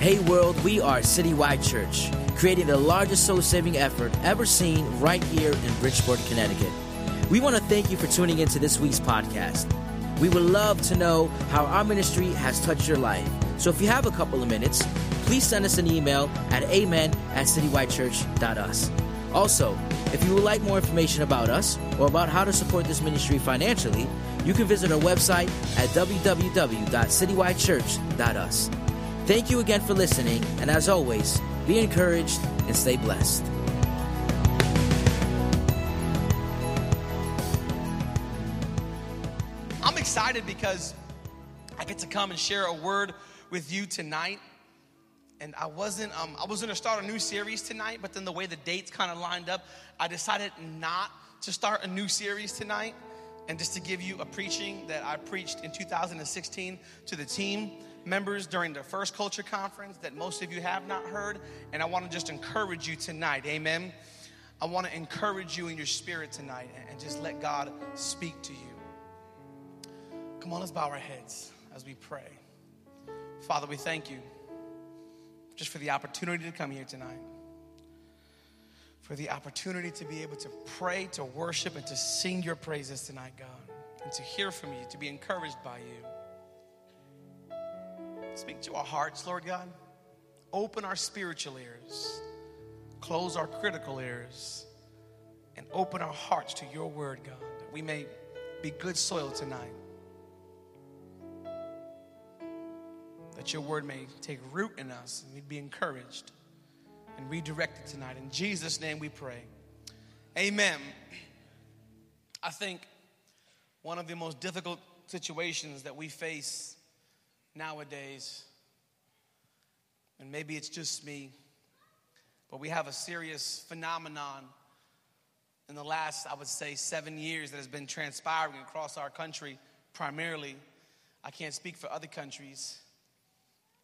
Hey world, we are Citywide Church, creating the largest soul saving effort ever seen right here in Bridgeport, Connecticut. We want to thank you for tuning into this week's podcast. We would love to know how our ministry has touched your life. So if you have a couple of minutes, please send us an email at amen at citywidechurch.us. Also, if you would like more information about us or about how to support this ministry financially, you can visit our website at www.citywidechurch.us. Thank you again for listening, and as always, be encouraged and stay blessed. I'm excited because I get to come and share a word with you tonight. And I wasn't, um, I was gonna start a new series tonight, but then the way the dates kind of lined up, I decided not to start a new series tonight. And just to give you a preaching that I preached in 2016 to the team members during the first culture conference that most of you have not heard. And I wanna just encourage you tonight, amen. I wanna encourage you in your spirit tonight and just let God speak to you. Come on, let's bow our heads as we pray. Father, we thank you just for the opportunity to come here tonight, for the opportunity to be able to pray, to worship, and to sing your praises tonight, God, and to hear from you, to be encouraged by you. Speak to our hearts, Lord God. Open our spiritual ears, close our critical ears, and open our hearts to your word, God, that we may be good soil tonight. that your word may take root in us and we'd be encouraged and redirected tonight. In Jesus' name we pray. Amen. I think one of the most difficult situations that we face nowadays, and maybe it's just me, but we have a serious phenomenon in the last, I would say, seven years that has been transpiring across our country primarily. I can't speak for other countries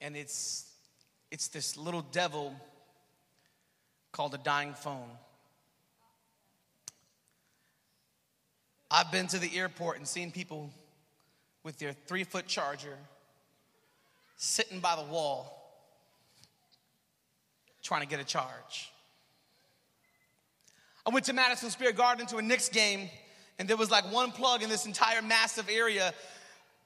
and it's it's this little devil called a dying phone. I've been to the airport and seen people with their three foot charger sitting by the wall trying to get a charge. I went to Madison Square Garden to a Knicks game, and there was like one plug in this entire massive area,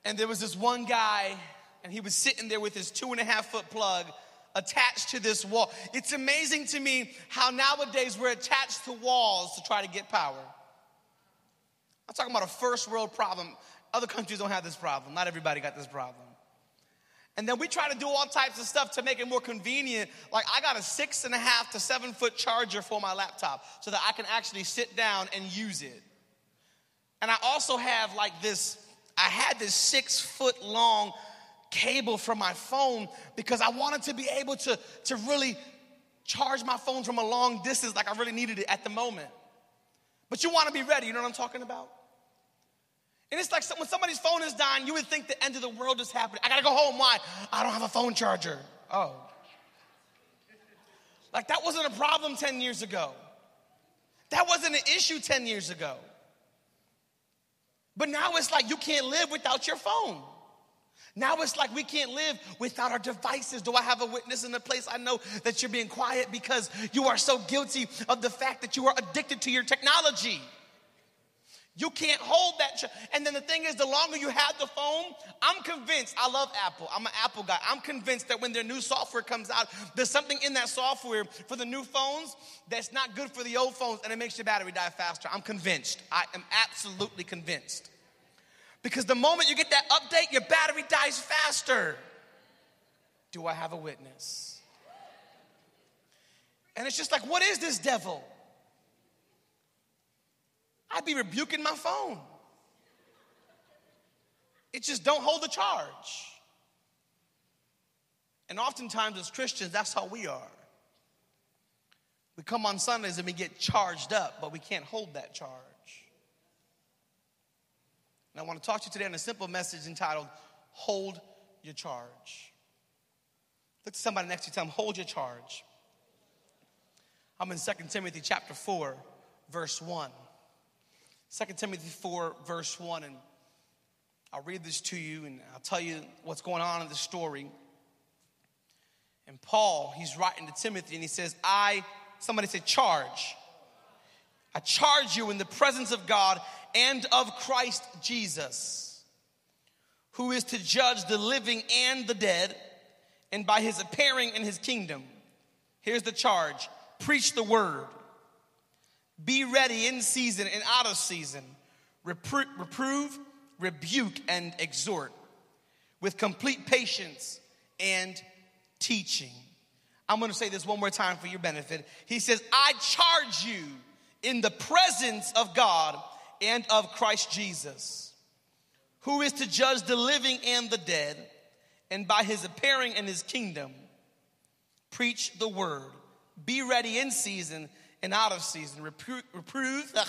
and there was this one guy and he was sitting there with his two and a half foot plug attached to this wall. It's amazing to me how nowadays we're attached to walls to try to get power. I'm talking about a first world problem. Other countries don't have this problem. Not everybody got this problem. And then we try to do all types of stuff to make it more convenient. Like I got a six and a half to seven foot charger for my laptop so that I can actually sit down and use it. And I also have like this, I had this six foot long cable from my phone because I wanted to be able to, to really charge my phone from a long distance like I really needed it at the moment. But you want to be ready, you know what I'm talking about? And it's like when somebody's phone is dying, you would think the end of the world is happening. I gotta go home. Why? I don't have a phone charger. Oh. Like that wasn't a problem 10 years ago. That wasn't an issue 10 years ago. But now it's like you can't live without your phone. Now it's like we can't live without our devices. Do I have a witness in the place? I know that you're being quiet because you are so guilty of the fact that you are addicted to your technology. You can't hold that. Ch- and then the thing is, the longer you have the phone, I'm convinced, I love Apple. I'm an Apple guy. I'm convinced that when their new software comes out, there's something in that software for the new phones that's not good for the old phones and it makes your battery die faster. I'm convinced. I am absolutely convinced. Because the moment you get that update, your battery dies faster. Do I have a witness? And it's just like, what is this devil? I'd be rebuking my phone. It just don't hold the charge. And oftentimes as Christians, that's how we are. We come on Sundays and we get charged up, but we can't hold that charge. And I want to talk to you today on a simple message entitled, Hold Your Charge. Look to somebody next to you, tell them, Hold your charge. I'm in 2 Timothy chapter 4, verse 1. 2 Timothy 4, verse 1, and I'll read this to you and I'll tell you what's going on in the story. And Paul, he's writing to Timothy and he says, I, somebody say, charge. I charge you in the presence of God and of Christ Jesus, who is to judge the living and the dead, and by his appearing in his kingdom. Here's the charge preach the word. Be ready in season and out of season. Repro- reprove, rebuke, and exhort with complete patience and teaching. I'm going to say this one more time for your benefit. He says, I charge you in the presence of God and of Christ Jesus, who is to judge the living and the dead, and by his appearing in his kingdom, preach the word. Be ready in season and out of season. Repro- reprove, ugh,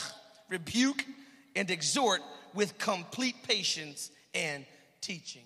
rebuke, and exhort with complete patience and teaching.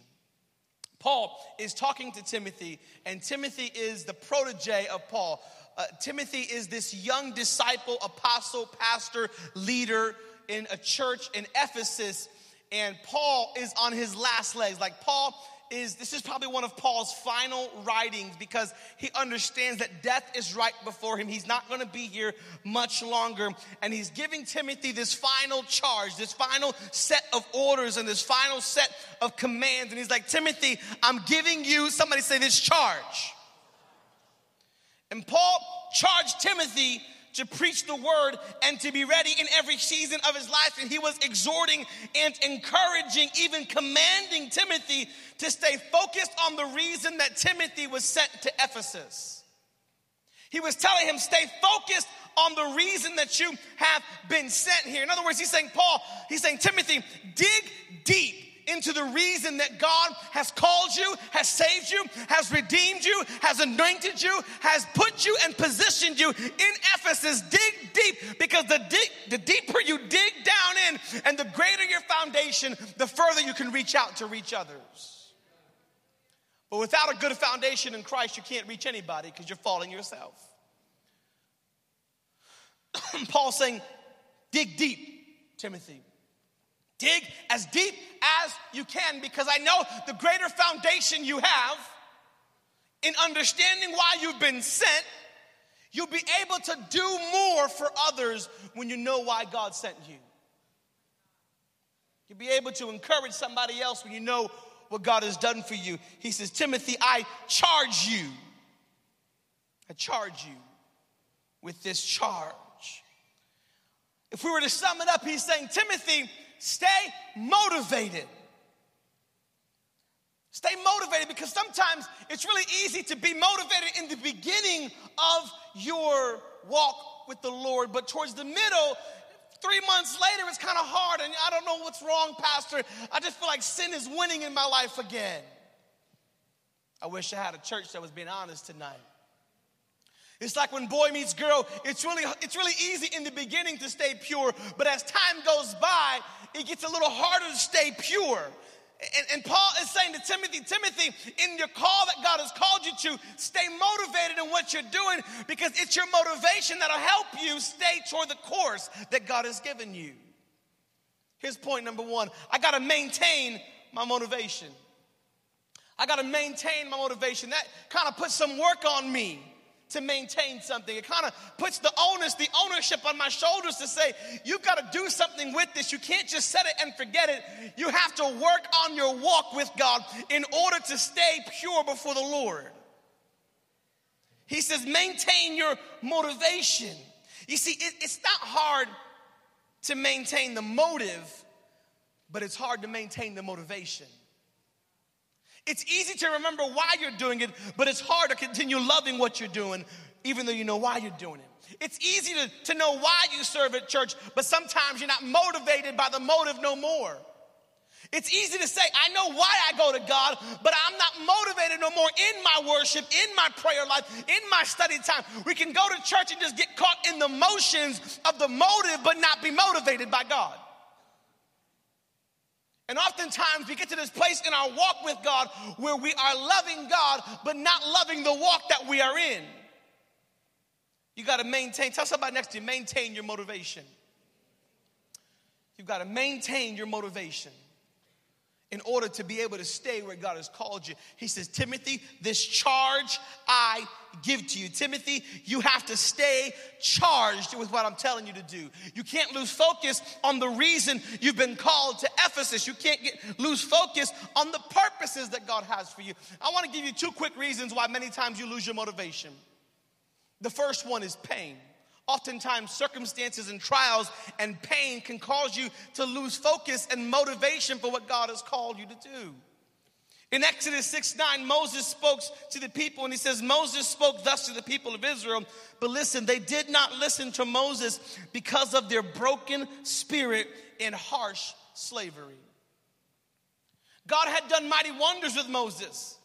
Paul is talking to Timothy, and Timothy is the protege of Paul. Uh, Timothy is this young disciple, apostle, pastor, leader in a church in Ephesus, and Paul is on his last legs. Like, Paul is this is probably one of Paul's final writings because he understands that death is right before him. He's not going to be here much longer. And he's giving Timothy this final charge, this final set of orders, and this final set of commands. And he's like, Timothy, I'm giving you, somebody say this charge. And Paul charged Timothy to preach the word and to be ready in every season of his life. And he was exhorting and encouraging, even commanding Timothy to stay focused on the reason that Timothy was sent to Ephesus. He was telling him, stay focused on the reason that you have been sent here. In other words, he's saying, Paul, he's saying, Timothy, dig deep into the reason that God has called you, has saved you, has redeemed you, has anointed you, has put you and positioned you in Ephesus. Dig deep because the, di- the deeper you dig down in and the greater your foundation, the further you can reach out to reach others. But without a good foundation in Christ, you can't reach anybody because you're falling yourself. Paul's saying, dig deep, Timothy. Dig as deep as you can because I know the greater foundation you have in understanding why you've been sent, you'll be able to do more for others when you know why God sent you. You'll be able to encourage somebody else when you know what God has done for you. He says, Timothy, I charge you. I charge you with this charge. If we were to sum it up, he's saying, Timothy, stay motivated. Stay motivated because sometimes it's really easy to be motivated in the beginning of your walk with the Lord, but towards the middle, three months later, it's kind of hard, and I don't know what's wrong, Pastor. I just feel like sin is winning in my life again. I wish I had a church that was being honest tonight. It's like when boy meets girl, it's really, it's really easy in the beginning to stay pure, but as time goes by, it gets a little harder to stay pure. And, and, Paul is saying to Timothy, Timothy, in your call that God has called you to, stay motivated in what you're doing because it's your motivation that'll help you stay toward the course that God has given you. Here's point number one I gotta maintain my motivation. I gotta maintain my motivation. That kind of puts some work on me to maintain something. It kind of puts the onus, the ownership on my shoulders to say, you've got to do something with this. You can't just set it and forget it. You have to work on your walk with God in order to stay pure before the Lord. He says, maintain your motivation. You see, it, it's not hard to maintain the motive, but it's hard to maintain the motivation. It's easy to remember why you're doing it, but it's hard to continue loving what you're doing, even though you know why you're doing it. It's easy to, to know why you serve at church, but sometimes you're not motivated by the motive no more. It's easy to say, I know why I go to God, but I'm not motivated no more in my worship, in my prayer life, in my study time. We can go to church and just get caught in the motions of the motive, but not be motivated by God. And oftentimes we get to this place in our walk with God where we are loving God, but not loving the walk that we are in. You got to maintain, tell somebody next to you, maintain your motivation. You've got to maintain your motivation. In order to be able to stay where God has called you. He says, Timothy, this charge I give to you. Timothy, you have to stay charged with what I'm telling you to do. You can't lose focus on the reason you've been called to Ephesus. You can't get, lose focus on the purposes that God has for you. I want to give you two quick reasons why many times you lose your motivation. The first one is pain. Oftentimes, circumstances and trials and pain can cause you to lose focus and motivation for what God has called you to do. In Exodus 6 9, Moses spoke to the people and he says, Moses spoke thus to the people of Israel. But listen, they did not listen to Moses because of their broken spirit in harsh slavery. God had done mighty wonders with Moses.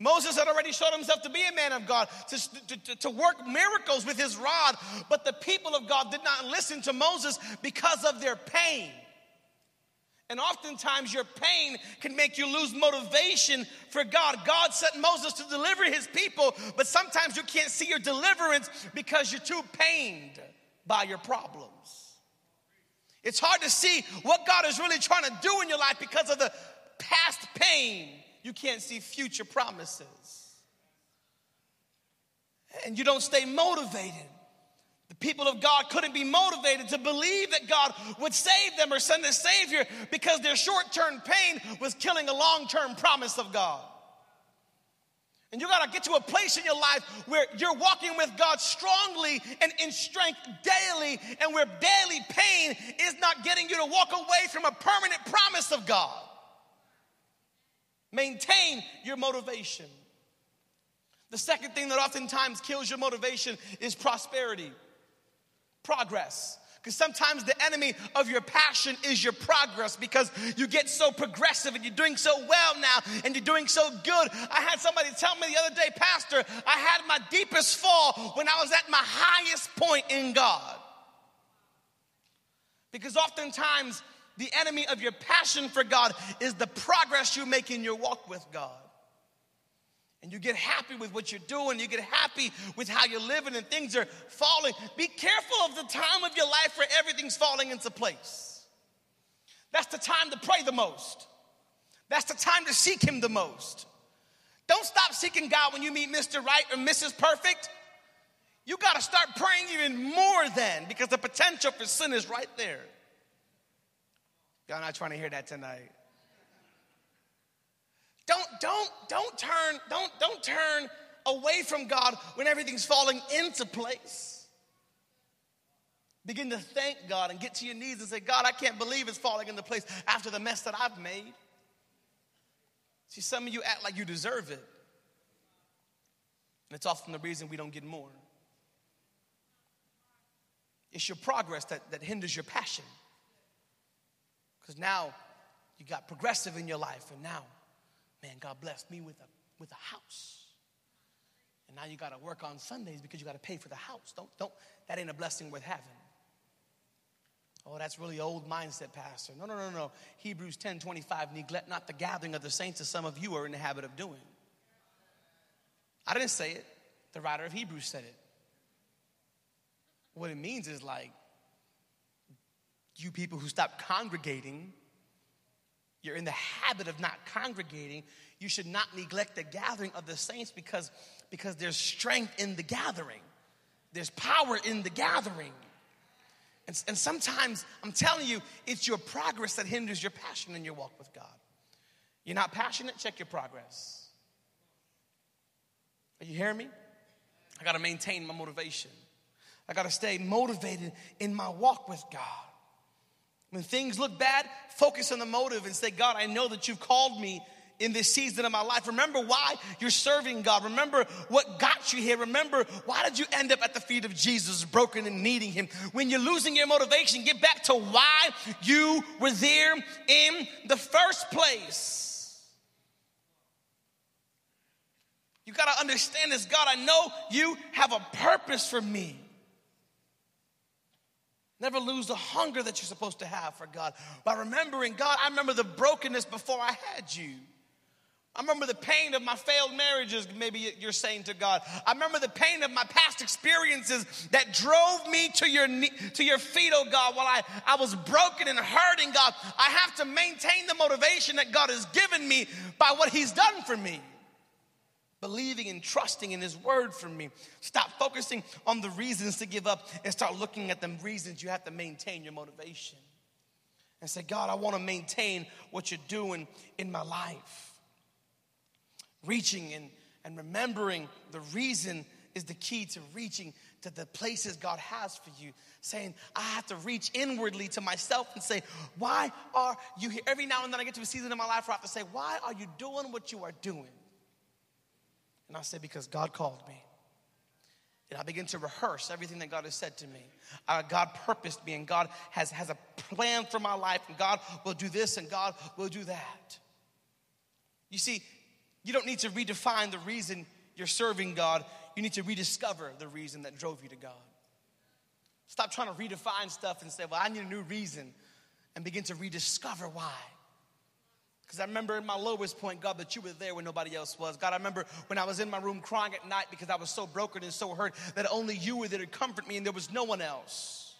Moses had already shown himself to be a man of God, to, to, to, work miracles with his rod, but the people of God did not listen to Moses because of their pain. And oftentimes, your pain can make you lose motivation for God. God sent Moses to deliver his people, but sometimes you can't see your deliverance because you're too pained by your problems. It's hard to see what God is really trying to do in your life because of the past pain you can't see future promises. And you don't stay motivated. The people of God couldn't be motivated to believe that God would save them or send a Savior because their short term pain was killing a long term promise of God. And you gotta get to a place in your life where you're walking with God strongly and in strength daily, and where daily pain is not getting you to walk away from a permanent promise of God. Maintain your motivation. The second thing that oftentimes kills your motivation is prosperity, progress. Because sometimes the enemy of your passion is your progress because you get so progressive and you're doing so well now and you're doing so good. I had somebody tell me the other day, Pastor, I had my deepest fall when I was at my highest point in God. Because oftentimes the enemy of your passion for God is the progress you make in your walk with God. And you get happy with what you're doing, you get happy with how you're living, and things are falling. Be careful of the time of your life where everything's falling into place. That's the time to pray the most, that's the time to seek Him the most. Don't stop seeking God when you meet Mr. Right or Mrs. Perfect. You got to start praying even more then because the potential for sin is right there. Y'all not trying to hear that tonight. Don't, don't, don't turn, don't, don't turn away from God when everything's falling into place. Begin to thank God and get to your knees and say, God, I can't believe it's falling into place after the mess that I've made. See, some of you act like you deserve it. And it's often the reason we don't get more. It's your progress that, that hinders your passion. Because now you got progressive in your life, and now, man, God blessed me with a, with a house. And now you got to work on Sundays because you got to pay for the house. Don't, don't, that ain't a blessing worth having. Oh, that's really old mindset, Pastor. No, no, no, no. Hebrews 10 25, neglect not the gathering of the saints as some of you are in the habit of doing. I didn't say it, the writer of Hebrews said it. What it means is like, you people who stop congregating, you're in the habit of not congregating, you should not neglect the gathering of the saints because, because there's strength in the gathering, there's power in the gathering. And, and sometimes, I'm telling you, it's your progress that hinders your passion in your walk with God. You're not passionate, check your progress. Are you hearing me? I gotta maintain my motivation. I gotta stay motivated in my walk with God. When things look bad, focus on the motive and say, God, I know that you've called me in this season of my life. Remember why you're serving God. Remember what got you here. Remember why did you end up at the feet of Jesus, broken and needing Him. When you're losing your motivation, get back to why you were there in the first place. You got to understand this God, I know you have a purpose for me. Never lose the hunger that you're supposed to have for God. By remembering, God, I remember the brokenness before I had you. I remember the pain of my failed marriages, maybe you're saying to God. I remember the pain of my past experiences that drove me to your, to your feet, oh God, while I, I was broken and hurting, God. I have to maintain the motivation that God has given me by what He's done for me. Believing and trusting in His word for me. Stop focusing on the reasons to give up and start looking at the reasons you have to maintain your motivation. And say, God, I want to maintain what you're doing in my life reaching and, and remembering the reason is the key to reaching to the places God has for you. Saying, I have to reach inwardly to myself and say, Why are you here? Every now and then I get to a season in my life where I have to say, Why are you doing what you are doing? And I say, Because God called me. And I begin to rehearse everything that God has said to me. Uh, God purposed me, and God has, has a plan for my life, and God will do this, and God will do that. You see, you don't need to redefine the reason you're serving God. You need to rediscover the reason that drove you to God. Stop trying to redefine stuff and say, well, I need a new reason, and begin to rediscover why. Because I remember in my lowest point, God, that you were there when nobody else was. God, I remember when I was in my room crying at night because I was so broken and so hurt that only you were there to comfort me and there was no one else.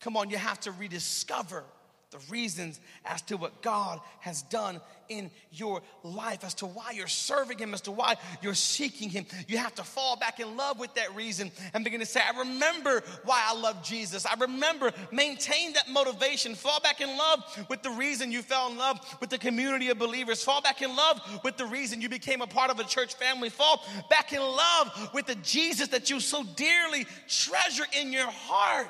Come on, you have to rediscover the reasons as to what God has done in your life, as to why you're serving Him, as to why you're seeking Him. You have to fall back in love with that reason and begin to say, I remember why I love Jesus. I remember, maintain that motivation. Fall back in love with the reason you fell in love with the community of believers. Fall back in love with the reason you became a part of a church family. Fall back in love with the Jesus that you so dearly treasure in your heart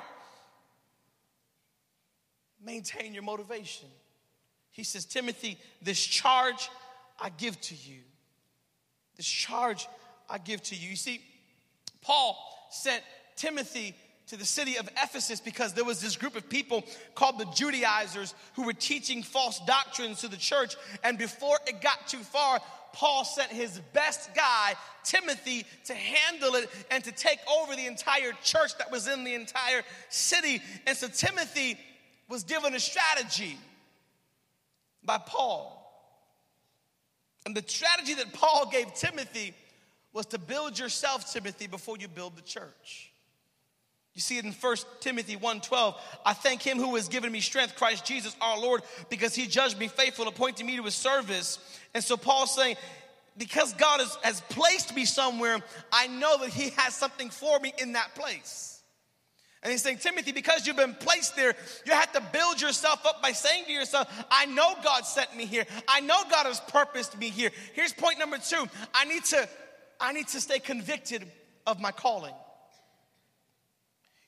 maintain your motivation. He says, Timothy, this charge I give to you. This charge I give to you. You see, Paul sent Timothy to the city of Ephesus because there was this group of people called the Judaizers who were teaching false doctrines to the church. And before it got too far, Paul sent his best guy, Timothy, to handle it and to take over the entire church that was in the entire city. And so Timothy was given a strategy by Paul. And the strategy that Paul gave Timothy was to build yourself, Timothy, before you build the church. You see it in 1 Timothy 1:12. I thank him who has given me strength, Christ Jesus our Lord, because he judged me faithful, appointing me to his service. And so Paul's saying, because God has, has placed me somewhere, I know that he has something for me in that place. And he's saying, Timothy, because you've been placed there, you have to build yourself up by saying to yourself, I know God sent me here. I know God has purposed me here. Here's point number two. I need to, I need to stay convicted of my calling.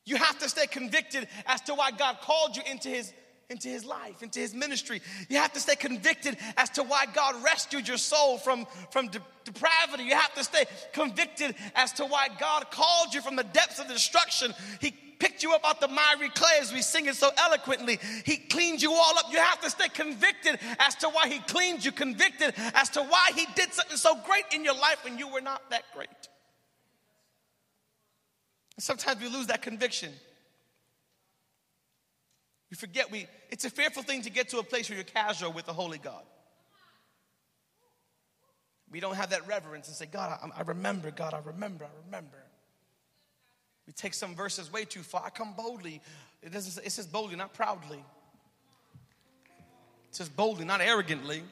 You have to stay convicted as to why God called you into his into his life, into his ministry. You have to stay convicted as to why God rescued your soul from, from de- depravity. You have to stay convicted as to why God called you from the depths of destruction. He picked you up out the miry clay as we sing it so eloquently. He cleaned you all up. You have to stay convicted as to why He cleaned you, convicted as to why He did something so great in your life when you were not that great. And sometimes we lose that conviction. You forget we, it's a fearful thing to get to a place where you're casual with the Holy God. We don't have that reverence and say, God, I, I remember, God, I remember, I remember. We take some verses way too far. I come boldly. It doesn't say, it says boldly, not proudly. It says boldly, not arrogantly. It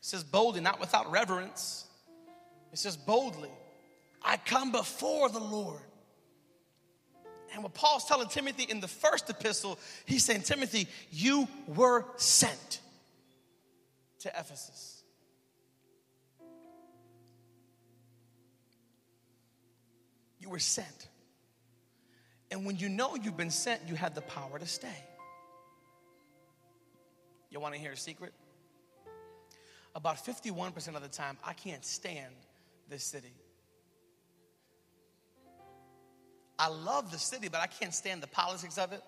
says boldly, not without reverence. It says boldly, I come before the Lord. And what Paul's telling Timothy in the first epistle, he's saying, Timothy, you were sent to Ephesus. You were sent. And when you know you've been sent, you have the power to stay. You want to hear a secret? About 51% of the time, I can't stand this city. I love the city, but I can't stand the politics of it.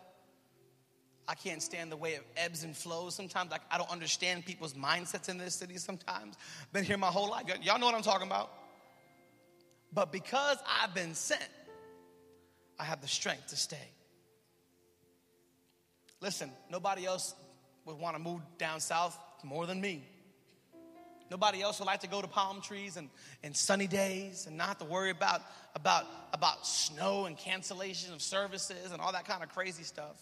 I can't stand the way it ebbs and flows sometimes. Like, I don't understand people's mindsets in this city sometimes. Been here my whole life. Y'all know what I'm talking about. But because I've been sent, I have the strength to stay. Listen, nobody else would want to move down south more than me. Nobody else would like to go to palm trees and, and sunny days and not have to worry about, about, about snow and cancellation of services and all that kind of crazy stuff.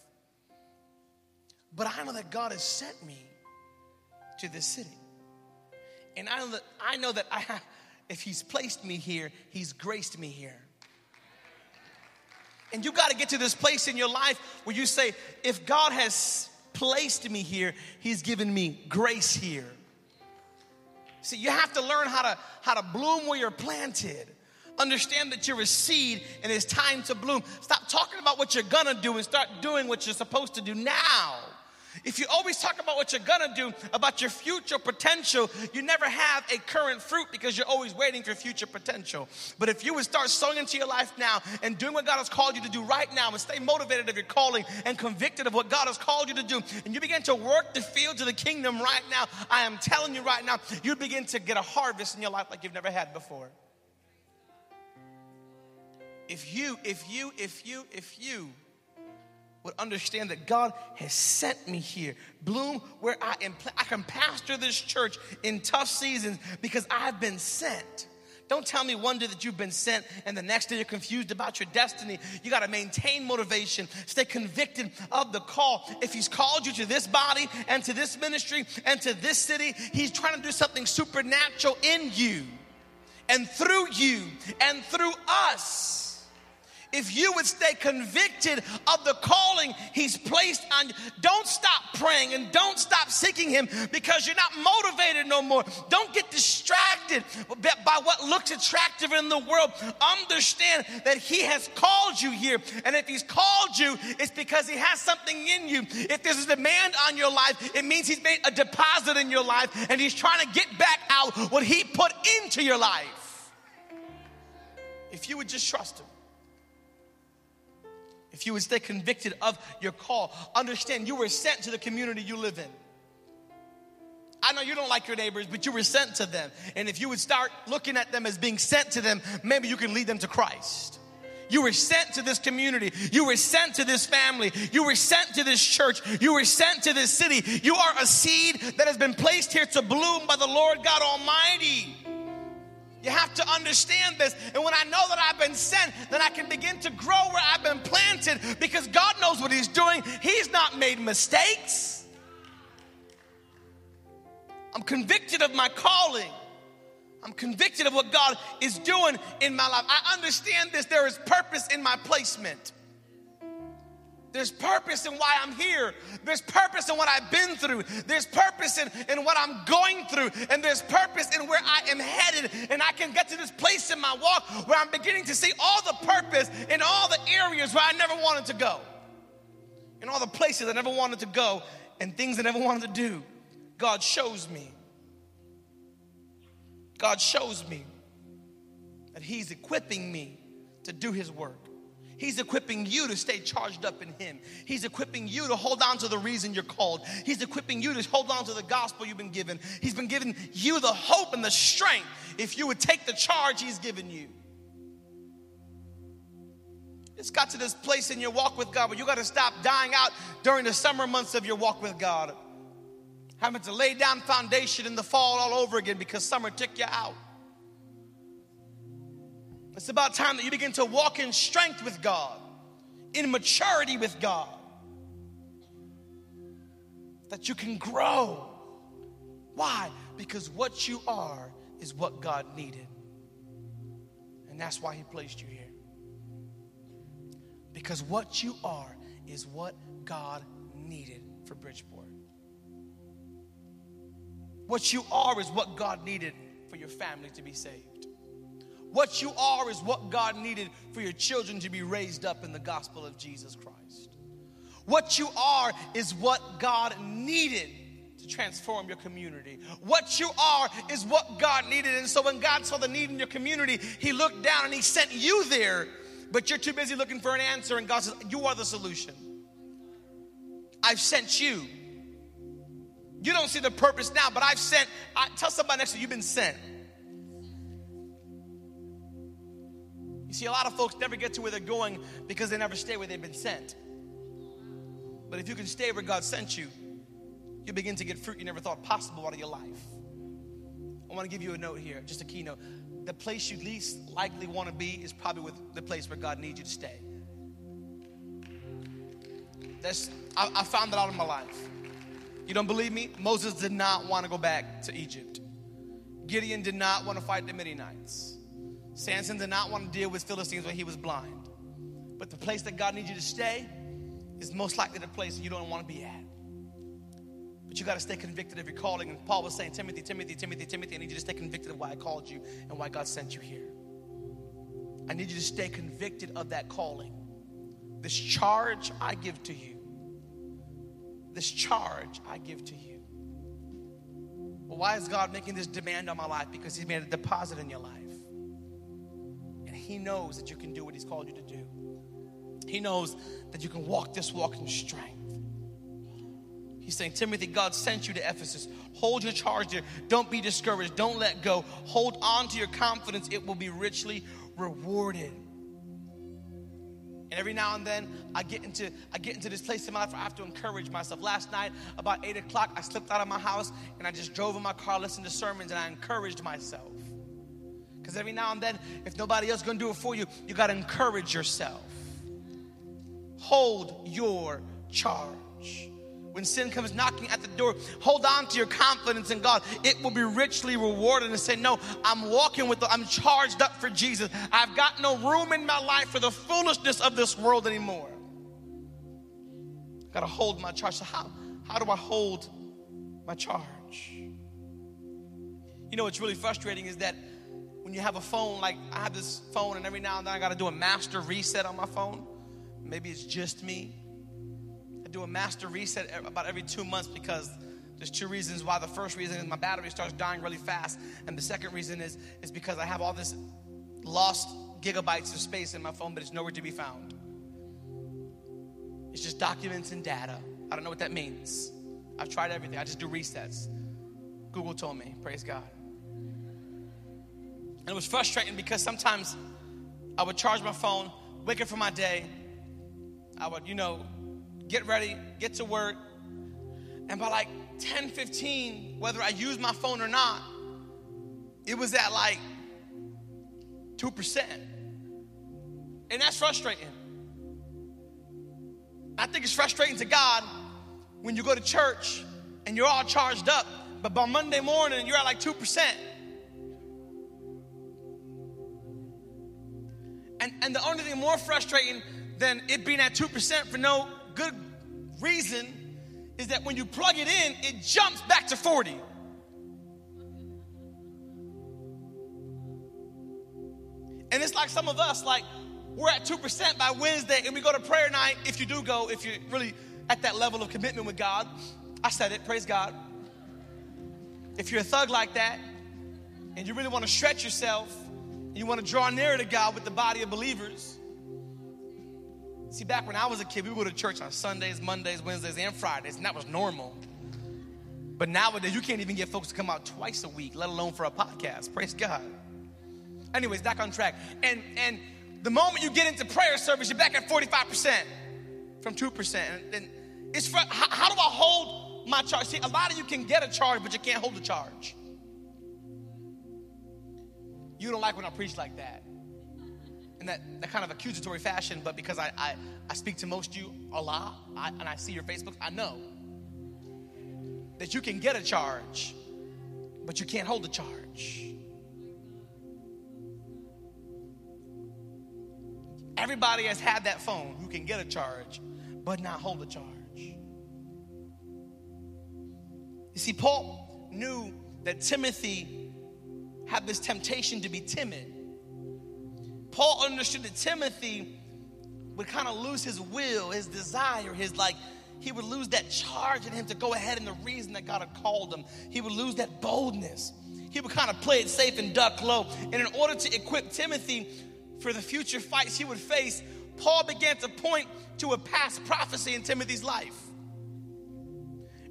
But I know that God has sent me to this city. And I know that I know that I have, if He's placed me here, He's graced me here. And you got to get to this place in your life where you say, if God has placed me here, He's given me grace here. See, you have to learn how to how to bloom where you're planted. Understand that you're a seed and it's time to bloom. Stop talking about what you're gonna do and start doing what you're supposed to do now. If you always talk about what you're gonna do, about your future potential, you never have a current fruit because you're always waiting for future potential. But if you would start sowing into your life now and doing what God has called you to do right now and stay motivated of your calling and convicted of what God has called you to do, and you begin to work the field to the kingdom right now, I am telling you right now, you begin to get a harvest in your life like you've never had before. If you, if you, if you, if you, would understand that God has sent me here. Bloom where I am. I can pastor this church in tough seasons because I've been sent. Don't tell me one day that you've been sent and the next day you're confused about your destiny. You got to maintain motivation, stay convicted of the call. If He's called you to this body and to this ministry and to this city, He's trying to do something supernatural in you and through you and through us if you would stay convicted of the calling He's placed on you, don't stop praying and don't stop seeking Him because you're not motivated no more. Don't get distracted by what looks attractive in the world. Understand that He has called you here. And if He's called you, it's because He has something in you. If there's a demand on your life, it means He's made a deposit in your life and He's trying to get back out what He put into your life. If you would just trust Him if you would stay convicted of your call, understand you were sent to the community you live in. I know you don't like your neighbors, but you were sent to them. And if you would start looking at them as being sent to them, maybe you can lead them to Christ. You were sent to this community. You were sent to this family. You were sent to this church. You were sent to this city. You are a seed that has been placed here to bloom by the Lord God Almighty. You have to understand this. And when I know that I've been sent, then I can begin to grow where I've been planted because God knows what He's doing. He's not made mistakes. I'm convicted of my calling. I'm convicted of what God is doing in my life. I understand this. There is purpose in my placement. There's purpose in why I'm here. There's purpose in what I've been through. There's purpose in, in what I'm going through. And there's purpose in where I am headed. And I can get to this place in my walk where I'm beginning to see all the purpose in all the areas where I never wanted to go. In all the places I never wanted to go and things I never wanted to do. God shows me. God shows me that He's equipping me to do His work. He's equipping you to stay charged up in Him. He's equipping you to hold on to the reason you're called. He's equipping you to hold on to the gospel you've been given. He's been giving you the hope and the strength if you would take the charge He's given you. It's got to this place in your walk with God where you got to stop dying out during the summer months of your walk with God. Having to lay down foundation in the fall all over again because summer took you out. It's about time that you begin to walk in strength with God, in maturity with God, that you can grow. Why? Because what you are is what God needed. And that's why He placed you here. Because what you are is what God needed for Bridgeport. What you are is what God needed for your family to be saved. What you are is what God needed for your children to be raised up in the gospel of Jesus Christ. What you are is what God needed to transform your community. What you are is what God needed. And so when God saw the need in your community, He looked down and He sent you there, but you're too busy looking for an answer. And God says, You are the solution. I've sent you. You don't see the purpose now, but I've sent. I, tell somebody next to you, you've been sent. See, a lot of folks never get to where they're going because they never stay where they've been sent. But if you can stay where God sent you, you begin to get fruit you never thought possible out of your life. I want to give you a note here, just a keynote. The place you least likely want to be is probably with the place where God needs you to stay. That's, I, I found that out in my life. You don't believe me? Moses did not want to go back to Egypt. Gideon did not want to fight the Midianites. Samson did not want to deal with Philistines when he was blind. But the place that God needs you to stay is most likely the place you don't want to be at. But you got to stay convicted of your calling. And Paul was saying, Timothy, Timothy, Timothy, Timothy, I need you to stay convicted of why I called you and why God sent you here. I need you to stay convicted of that calling. This charge I give to you. This charge I give to you. Well, why is God making this demand on my life? Because He's made a deposit in your life. He knows that you can do what He's called you to do. He knows that you can walk this walk in strength. He's saying, Timothy, God sent you to Ephesus. Hold your charge there. Don't be discouraged. Don't let go. Hold on to your confidence. It will be richly rewarded. And every now and then I get into I get into this place in my life where I have to encourage myself. Last night, about 8 o'clock, I slipped out of my house and I just drove in my car, listened to sermons, and I encouraged myself. Because every now and then, if nobody else is gonna do it for you, you gotta encourage yourself. Hold your charge. When sin comes knocking at the door, hold on to your confidence in God. It will be richly rewarded and say, No, I'm walking with, the, I'm charged up for Jesus. I've got no room in my life for the foolishness of this world anymore. I Got to hold my charge. So, how, how do I hold my charge? You know what's really frustrating is that when you have a phone, like I have this phone, and every now and then I got to do a master reset on my phone. Maybe it's just me I do a master reset about every two months because there's two reasons why. The first reason is my battery starts dying really fast, and the second reason is is because I have all this lost gigabytes of space in my phone, but it's nowhere to be found. It's just documents and data. I don't know what that means. I've tried everything. I just do resets. Google told me. Praise God. And it was frustrating because sometimes I would charge my phone, wake up for my day. I would, you know, get ready, get to work. And by like 10, 15, whether I use my phone or not, it was at like 2%. And that's frustrating. I think it's frustrating to God when you go to church and you're all charged up, but by Monday morning you're at like 2%. And, and the only thing more frustrating than it being at 2% for no good reason is that when you plug it in, it jumps back to 40. And it's like some of us, like, we're at 2% by Wednesday and we go to prayer night. If you do go, if you're really at that level of commitment with God, I said it, praise God. If you're a thug like that and you really want to stretch yourself, you want to draw nearer to God with the body of believers, See, back when I was a kid, we would go to church on Sundays, Mondays, Wednesdays, and Fridays, and that was normal. But nowadays, you can't even get folks to come out twice a week, let alone for a podcast. Praise God. Anyways, back on track. And and the moment you get into prayer service, you're back at 45% from 2%. And, it's for, how, how do I hold my charge? See, a lot of you can get a charge, but you can't hold a charge. You don't like when I preach like that in that, that kind of accusatory fashion, but because I, I, I speak to most you a lot I, and I see your Facebook, I know that you can get a charge, but you can't hold a charge. Everybody has had that phone who can get a charge, but not hold a charge. You see, Paul knew that Timothy had this temptation to be timid. Paul understood that Timothy would kind of lose his will, his desire, his like, he would lose that charge in him to go ahead and the reason that God had called him. He would lose that boldness. He would kind of play it safe and duck low. And in order to equip Timothy for the future fights he would face, Paul began to point to a past prophecy in Timothy's life.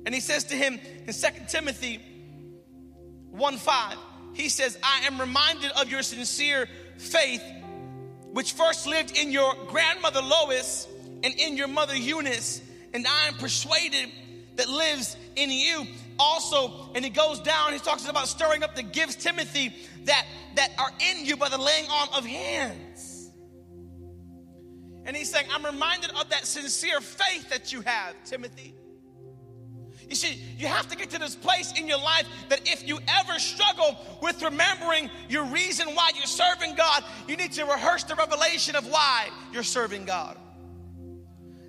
And he says to him in 2 Timothy 1 5, he says, I am reminded of your sincere faith which first lived in your grandmother Lois and in your mother Eunice, and I am persuaded that lives in you. also, and he goes down, he talks about stirring up the gifts, Timothy, that, that are in you by the laying on of hands. And he's saying, I'm reminded of that sincere faith that you have, Timothy. You see, you have to get to this place in your life that if you ever struggle with remembering your reason why you're serving God, you need to rehearse the revelation of why you're serving God.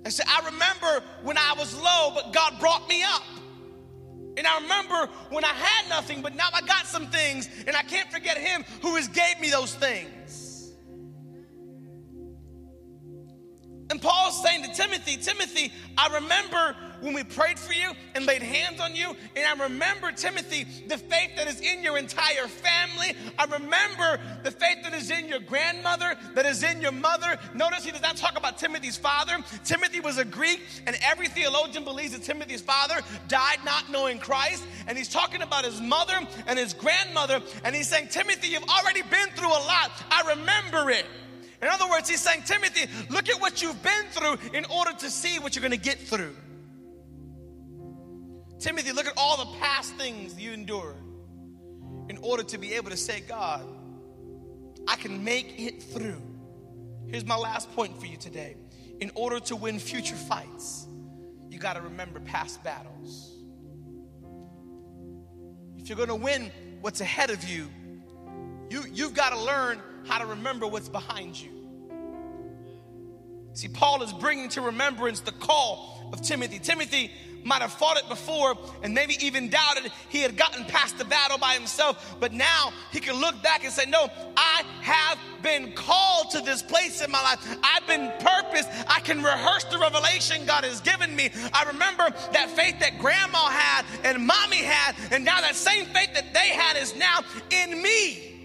And say, I remember when I was low, but God brought me up. And I remember when I had nothing, but now I got some things, and I can't forget Him who has gave me those things. And Paul's saying to Timothy, Timothy, I remember when we prayed for you and laid hands on you. And I remember, Timothy, the faith that is in your entire family. I remember the faith that is in your grandmother, that is in your mother. Notice he does not talk about Timothy's father. Timothy was a Greek, and every theologian believes that Timothy's father died not knowing Christ. And he's talking about his mother and his grandmother. And he's saying, Timothy, you've already been through a lot. I remember it. In other words, he's saying, Timothy, look at what you've been through in order to see what you're going to get through. Timothy, look at all the past things you endured in order to be able to say, God, I can make it through. Here's my last point for you today. In order to win future fights, you got to remember past battles. If you're going to win what's ahead of you, you you've got to learn how to remember what's behind you. See, Paul is bringing to remembrance the call of Timothy. Timothy, might have fought it before and maybe even doubted he had gotten past the battle by himself, but now he can look back and say, No, I have been called to this place in my life. I've been purposed. I can rehearse the revelation God has given me. I remember that faith that grandma had and mommy had, and now that same faith that they had is now in me.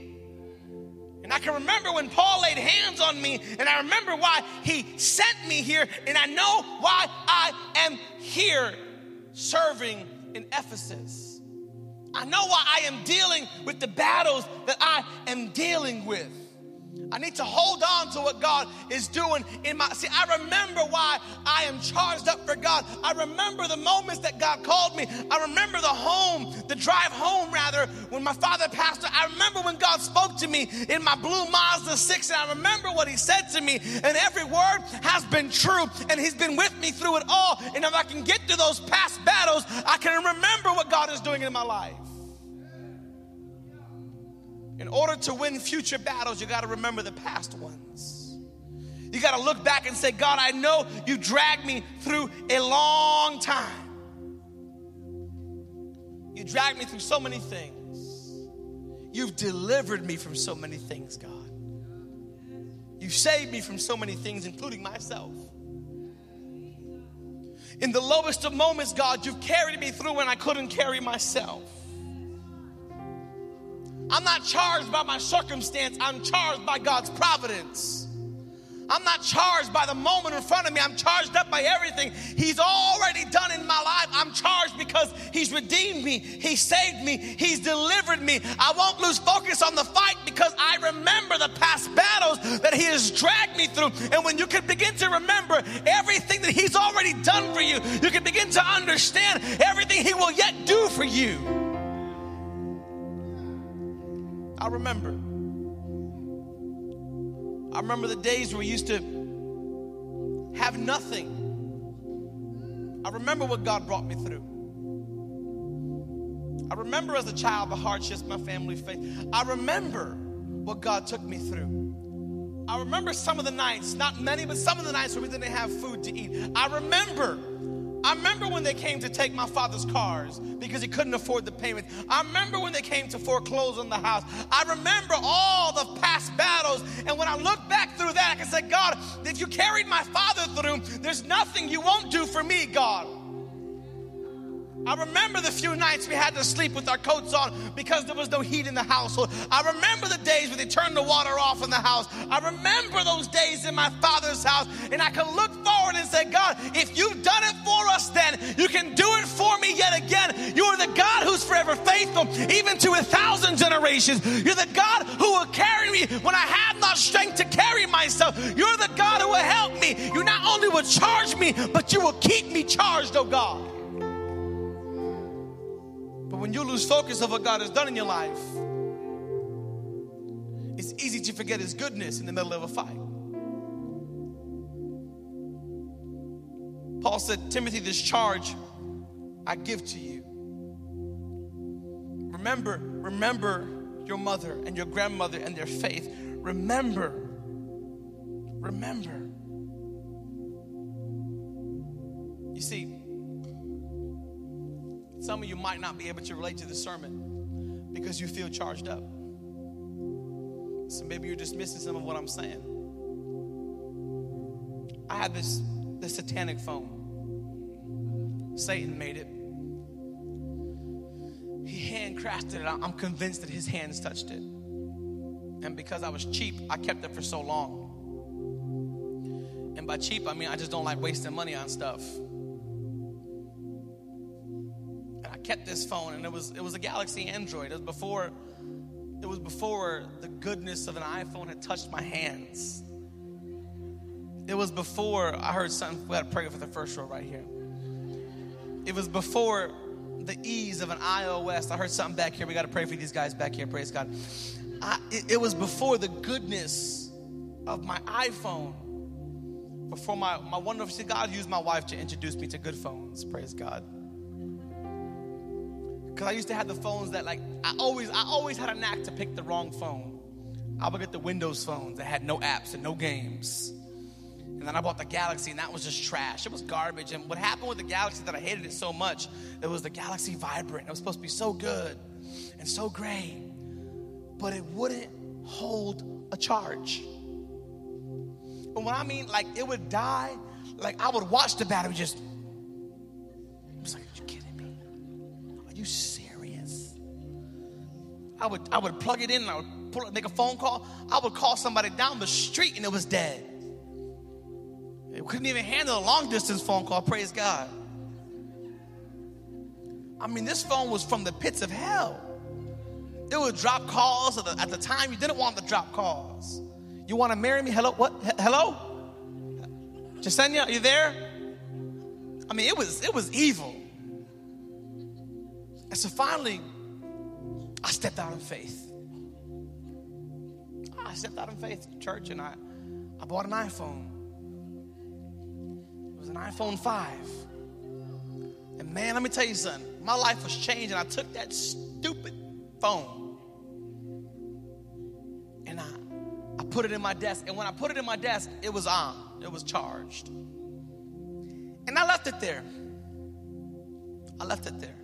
I can remember when Paul laid hands on me, and I remember why he sent me here, and I know why I am here serving in Ephesus. I know why I am dealing with the battles that I am dealing with. I need to hold on to what God is doing in my. See, I remember why I am charged up for God. I remember the moments that God called me. I remember the home, the drive home, rather, when my father passed. I remember when God spoke to me in my blue Mazda 6, and I remember what He said to me. And every word has been true, and He's been with me through it all. And if I can get through those past battles, I can remember what God is doing in my life. In order to win future battles, you got to remember the past ones. You got to look back and say, God, I know you dragged me through a long time. You dragged me through so many things. You've delivered me from so many things, God. You've saved me from so many things, including myself. In the lowest of moments, God, you've carried me through when I couldn't carry myself. I'm not charged by my circumstance, I'm charged by God's providence. I'm not charged by the moment in front of me. I'm charged up by everything He's already done in my life. I'm charged because He's redeemed me, He saved me, He's delivered me. I won't lose focus on the fight because I remember the past battles that He has dragged me through. And when you can begin to remember everything that He's already done for you, you can begin to understand everything He will yet do for you. I remember. I remember the days we used to have nothing. I remember what God brought me through. I remember as a child the hardships my family faced. I remember what God took me through. I remember some of the nights, not many, but some of the nights where we didn't have food to eat. I remember I remember when they came to take my father's cars because he couldn't afford the payment. I remember when they came to foreclose on the house. I remember all the past battles. And when I look back through that, I can say, God, if you carried my father through, there's nothing you won't do for me, God. I remember the few nights we had to sleep with our coats on because there was no heat in the household. I remember the days when they turned the water off in the house. I remember those days in my father's house. And I can look forward and say, God, if you've done it for us then, you can do it for me yet again. You are the God who's forever faithful, even to a thousand generations. You're the God who will carry me when I have not strength to carry myself. You're the God who will help me. You not only will charge me, but you will keep me charged, oh God. When you lose focus of what God has done in your life, it's easy to forget His goodness in the middle of a fight. Paul said, Timothy, this charge I give to you. Remember, remember your mother and your grandmother and their faith. Remember, remember. You see, some of you might not be able to relate to the sermon because you feel charged up. So maybe you're just missing some of what I'm saying. I had this, this satanic phone. Satan made it. He handcrafted it. I'm convinced that his hands touched it. And because I was cheap, I kept it for so long. And by cheap, I mean I just don't like wasting money on stuff. Kept this phone, and it was it was a Galaxy Android. It was before it was before the goodness of an iPhone had touched my hands. It was before I heard something. We had to pray for the first row right here. It was before the ease of an iOS. I heard something back here. We got to pray for these guys back here. Praise God. I, it, it was before the goodness of my iPhone. Before my, my wonderful, see, God used my wife to introduce me to good phones. Praise God. Because I used to have the phones that, like, I always, I always had a knack to pick the wrong phone. I would get the Windows phones that had no apps and no games. And then I bought the Galaxy, and that was just trash. It was garbage. And what happened with the Galaxy that I hated it so much, it was the Galaxy Vibrant. It was supposed to be so good and so great, but it wouldn't hold a charge. And when I mean like it would die, like I would watch the battery just. Are you serious? I would I would plug it in and I would pull make a phone call. I would call somebody down the street and it was dead. It couldn't even handle a long distance phone call, praise God. I mean, this phone was from the pits of hell. It would drop calls at the, at the time you didn't want to drop calls. You want to marry me? Hello? What? H- hello? Jasenia, are you there? I mean, it was it was evil. And so finally, I stepped out in faith. I stepped out in faith, church, and I, I bought an iPhone It was an iPhone 5. And man, let me tell you something. My life was changed, and I took that stupid phone and I, I put it in my desk. And when I put it in my desk, it was on, it was charged. And I left it there. I left it there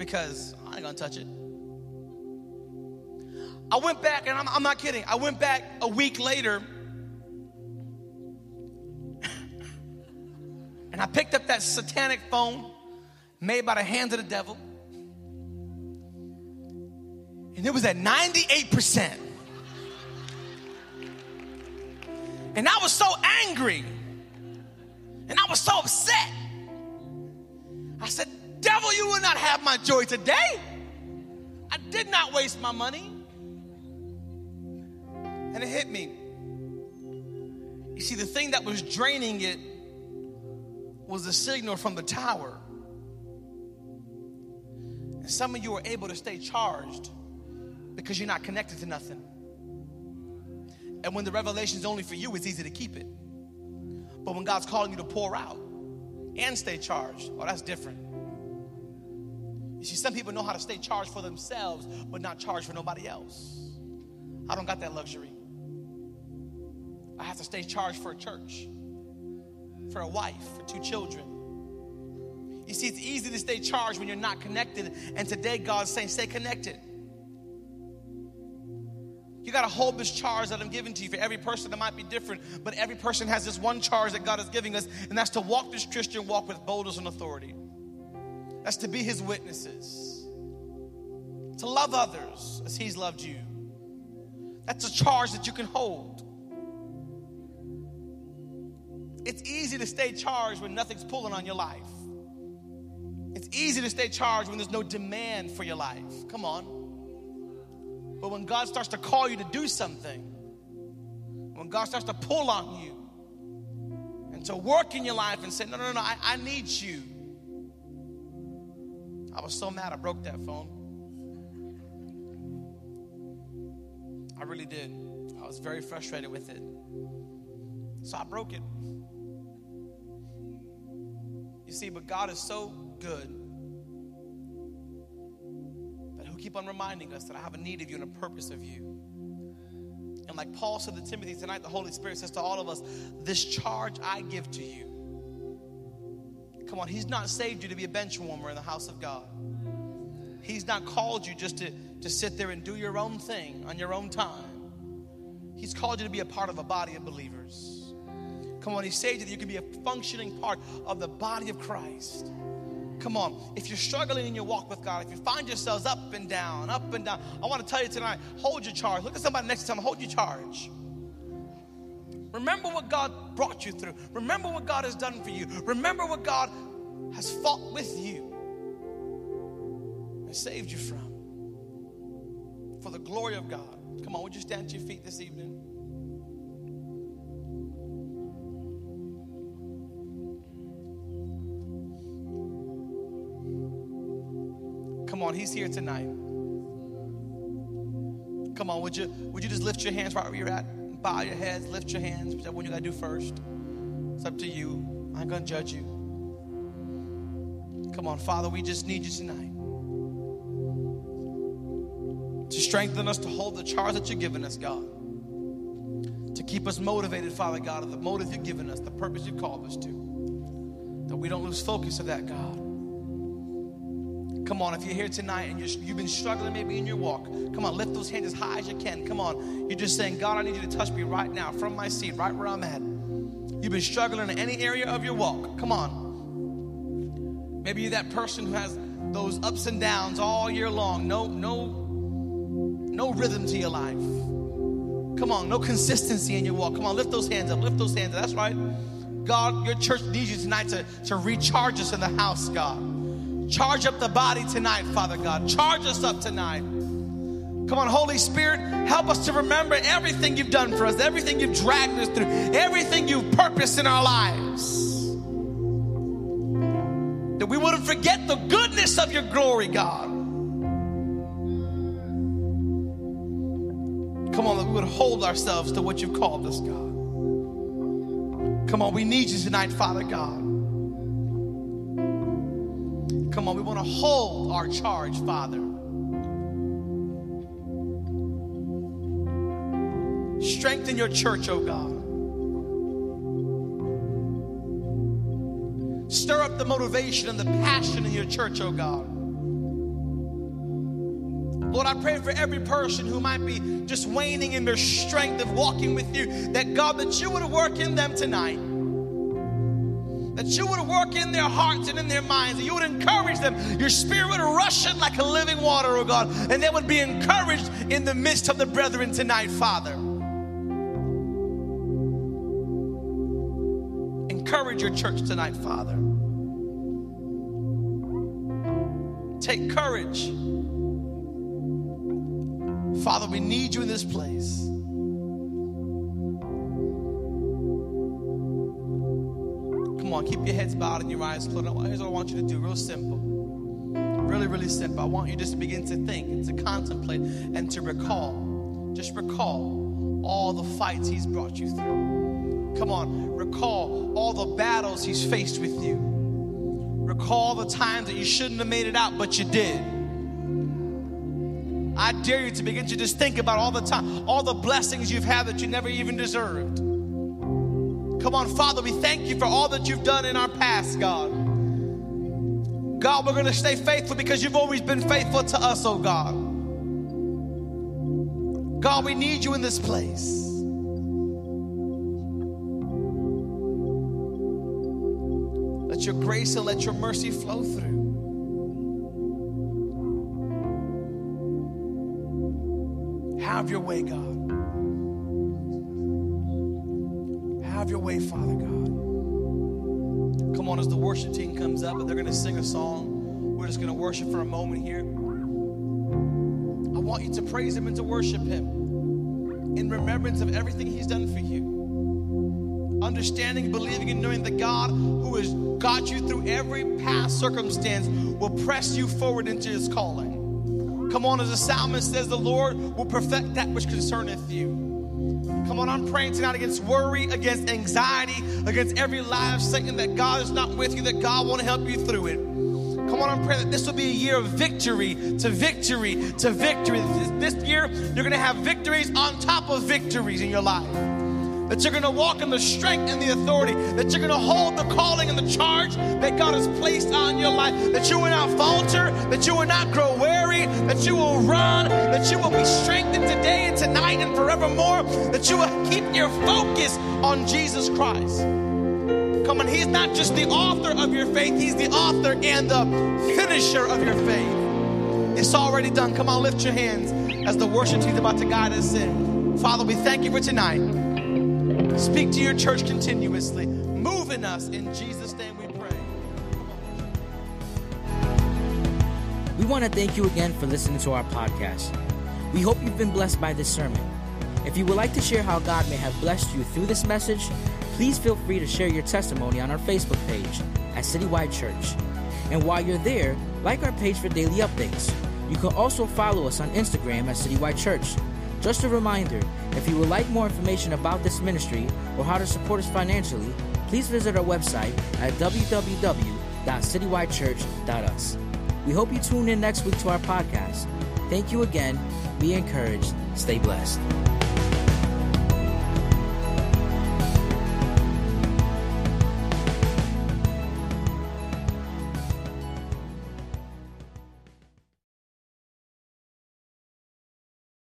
because I ain't gonna touch it. I went back, and I'm, I'm not kidding. I went back a week later And I picked up that satanic phone made by the hands of the devil. And it was at 98%. And I was so angry. And I was so upset. I said, Devil, you will not have my joy today. I did not waste my money. And it hit me. You see, the thing that was draining it was the signal from the tower. And some of you are able to stay charged because you're not connected to nothing. And when the revelation is only for you, it's easy to keep it. But when God's calling you to pour out and stay charged, well, that's different. You see, some people know how to stay charged for themselves, but not charged for nobody else. I don't got that luxury. I have to stay charged for a church for a wife, for two children. You see, it's easy to stay charged when you're not connected. And today, God's saying, stay connected. You got to hold this charge that I'm giving to you. For every person, that might be different, but every person has this one charge that God is giving us, and that's to walk this Christian walk with boldness and authority. That's to be His witnesses, to love others as He's loved you. That's a charge that you can hold. It's easy to stay charged when nothing's pulling on your life. It's easy to stay charged when there's no demand for your life. Come on. But when God starts to call you to do something, when God starts to pull on you and to work in your life and say, no, no, no, I, I need you. I was so mad I broke that phone. I really did. I was very frustrated with it. So I broke it. You see, but God is so good that He'll keep on reminding us that I have a need of you and a purpose of you. And like Paul said to Timothy tonight, the Holy Spirit says to all of us, This charge I give to you. Come on, He's not saved you to be a bench warmer in the house of God. He's not called you just to, to sit there and do your own thing on your own time. He's called you to be a part of a body of believers. Come on, He saved you that you can be a functioning part of the body of Christ. Come on, if you're struggling in your walk with God, if you find yourselves up and down, up and down, I want to tell you tonight hold your charge. Look at somebody next to hold your charge. Remember what God brought you through. Remember what God has done for you. Remember what God has fought with you and saved you from. For the glory of God. Come on, would you stand to your feet this evening? Come on, he's here tonight. Come on, would you would you just lift your hands right where you're at? Bow your heads, lift your hands, whichever one you gotta do first. It's up to you. I ain't gonna judge you. Come on, Father, we just need you tonight. To strengthen us to hold the charge that you're giving us, God. To keep us motivated, Father God, of the motive you've given us, the purpose you've called us to. That we don't lose focus of that, God. Come on, if you're here tonight and you have been struggling maybe in your walk, come on, lift those hands as high as you can. Come on, you're just saying, God, I need you to touch me right now from my seat, right where I'm at. You've been struggling in any area of your walk. Come on. Maybe you're that person who has those ups and downs all year long. No, no, no rhythm to your life. Come on, no consistency in your walk. Come on, lift those hands up. Lift those hands up. That's right. God, your church needs you tonight to, to recharge us in the house, God. Charge up the body tonight, Father God. Charge us up tonight. Come on, Holy Spirit, help us to remember everything you've done for us, everything you've dragged us through, everything you've purposed in our lives. That we wouldn't forget the goodness of your glory, God. Come on, that we would hold ourselves to what you've called us, God. Come on, we need you tonight, Father God. Come on, we want to hold our charge, Father. Strengthen your church, oh God. Stir up the motivation and the passion in your church, oh God. Lord, I pray for every person who might be just waning in their strength of walking with you, that God, that you would work in them tonight that you would work in their hearts and in their minds, that you would encourage them. Your spirit would rush in like a living water, oh God, and they would be encouraged in the midst of the brethren tonight, Father. Encourage your church tonight, Father. Take courage. Father, we need you in this place. On, keep your heads bowed and your eyes closed. Here's what I want you to do, real simple. Really, really simple. I want you just to begin to think and to contemplate and to recall. Just recall all the fights He's brought you through. Come on, recall all the battles He's faced with you. Recall the times that you shouldn't have made it out, but you did. I dare you to begin to just think about all the time, all the blessings you've had that you never even deserved. Come on, Father, we thank you for all that you've done in our past, God. God, we're going to stay faithful because you've always been faithful to us, oh God. God, we need you in this place. Let your grace and let your mercy flow through. Have your way, God. Have your way, Father God. Come on, as the worship team comes up, and they're going to sing a song. We're just going to worship for a moment here. I want you to praise Him and to worship Him in remembrance of everything He's done for you. understanding, believing, and knowing that God, who has got you through every past circumstance, will press you forward into his calling. Come on, as the psalmist says, the Lord will perfect that which concerneth you. Come on, I'm praying tonight against worry, against anxiety, against every lie of Satan that God is not with you, that God won't help you through it. Come on, I'm praying that this will be a year of victory to victory to victory. This, this year, you're going to have victories on top of victories in your life that you're going to walk in the strength and the authority, that you're going to hold the calling and the charge that God has placed on your life, that you will not falter, that you will not grow weary, that you will run, that you will be strengthened today and tonight and forevermore, that you will keep your focus on Jesus Christ. Come on, He's not just the author of your faith, He's the author and the finisher of your faith. It's already done. Come on, lift your hands as the worship team's about to guide us in. Father, we thank you for tonight. Speak to your church continuously. Move in us. In Jesus' name we pray. We want to thank you again for listening to our podcast. We hope you've been blessed by this sermon. If you would like to share how God may have blessed you through this message, please feel free to share your testimony on our Facebook page at Citywide Church. And while you're there, like our page for daily updates. You can also follow us on Instagram at Citywide Church. Just a reminder if you would like more information about this ministry or how to support us financially, please visit our website at www.citywidechurch.us. We hope you tune in next week to our podcast. Thank you again. Be encouraged. Stay blessed.